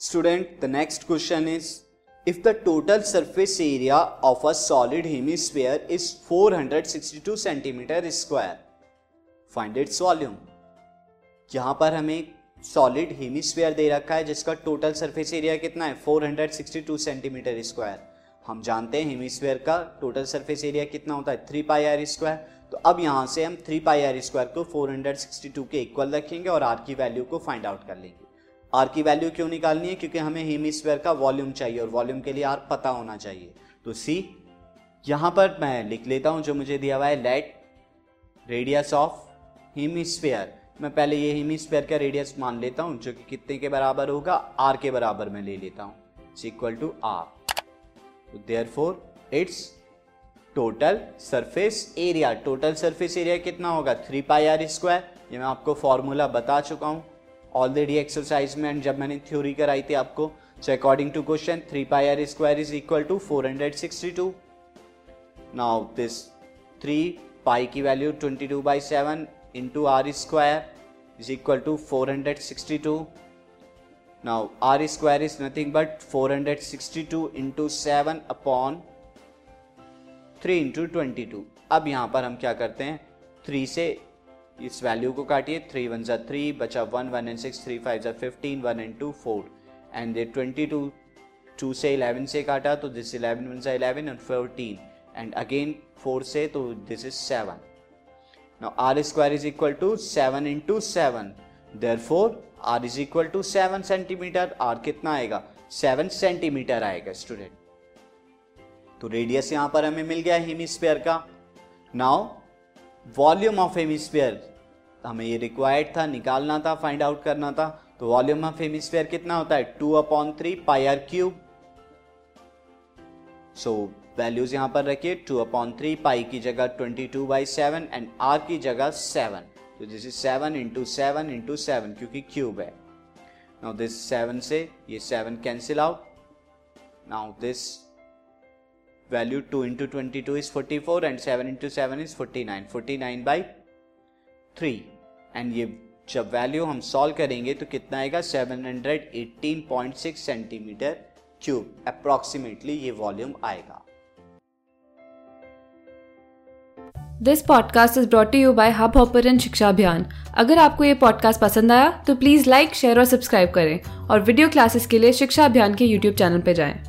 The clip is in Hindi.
Student, the next question is if the total surface area of a solid hemisphere is 462 centimeter square, find its volume. यहाँ पर हमें सॉलिड हेमिस्फीयर दे रखा है जिसका टोटल सरफेस एरिया कितना है? 462 सेंटीमीटर स्क्वायर हम जानते हैं हेमिस्फीयर का टोटल सरफेस एरिया कितना होता है? थ्री पाई आर स्क्वायर तो अब यहाँ से हम थ्री पाई आर स्क्वायर को 462 के इक्वल रखेंगे और आर की वैल्यू को फाइंड आउट कर लेंगे। आर की वैल्यू क्यों निकालनी है? क्योंकि हमें हेमिस्फेयर का वॉल्यूम चाहिए और वॉल्यूम के लिए आर पता होना चाहिए। तो सी यहाँ पर मैं लिख लेता हूँ जो मुझे दिया हुआ है लेट रेडियस ऑफ़ हेमिस्फेयर मैं पहले ये हेमिस्फेयर का रेडियस मान लेता हूँ, जो कि कितने के बराबर होगा? आर के बराबर मैं ले लेता हूँ। Equal to R therefore it's total surface area total surface area कितना होगा? थ्री पाई आर स्क्वायर ये मैं आपको फॉर्मूला बता चुका हूँ। ऑलरेडी एक्सरसाइज में एंड जब मैंने थ्योरी कराई थी आपको so according to question three pi R square is equal to four hundred sixty two now this three pi की value twenty two by seven into R square is equal to four hundred sixty two now R square is nothing but four hundred sixty two into seven upon three into twenty two अब यहाँ पर हम क्या करते हैं? थ्री से इस वैल्यू को काटिए थ्री वन ज़ा थ्री बचा one one and six three five ज़ा fifteen one and two four and they twenty two two से इलेवन से काटा तो दिस इलेवन वन ज़ा eleven and fourteen and again four से तो this is seven now R square is equal to seven into seven therefore R is equal to seven centimetre R कितना आएगा? सेवन सेंटीमीटर आएगा स्टूडेंट तो रेडियस यहाँ पर हमें मिल गया हेमी स्पेयर का. नाउ वॉल्यूम ऑफ़ हेमिस्फेयर हमें ये रिक्वायर्ड था, निकालना था फाइंड आउट करना था तो वॉल्यूम ऑफ़ हेमिस्फेयर कितना होता है? Two upon three pi R cube so values यहाँ पर रखिए टू अपॉन थ्री पाई की जगह twenty two by seven and R की जगह सेवन तो this is seven into seven into seven क्योंकि क्यूब है। नाउ दिस सेवन से ये seven cancel out now this two is forty four and seven into seven is forty nine forty nine by three and ये जब वैल्यू हम सॉल्व करेंगे तो कितना आएगा? Seven hundred eighteen point six centimetre cube approximately ये वॉल्यूम आएगा। This podcast is brought you by Hubhopper and Shiksha Abhiyan अगर आपको ये पॉडकास्ट पसंद आया तो प्लीज़ लाइक शेयर और सब्सक्राइब करें। और वीडियो क्लासेस के लिए शिक्षा अभियान के यूट्यूब चैनल पर जाएँ।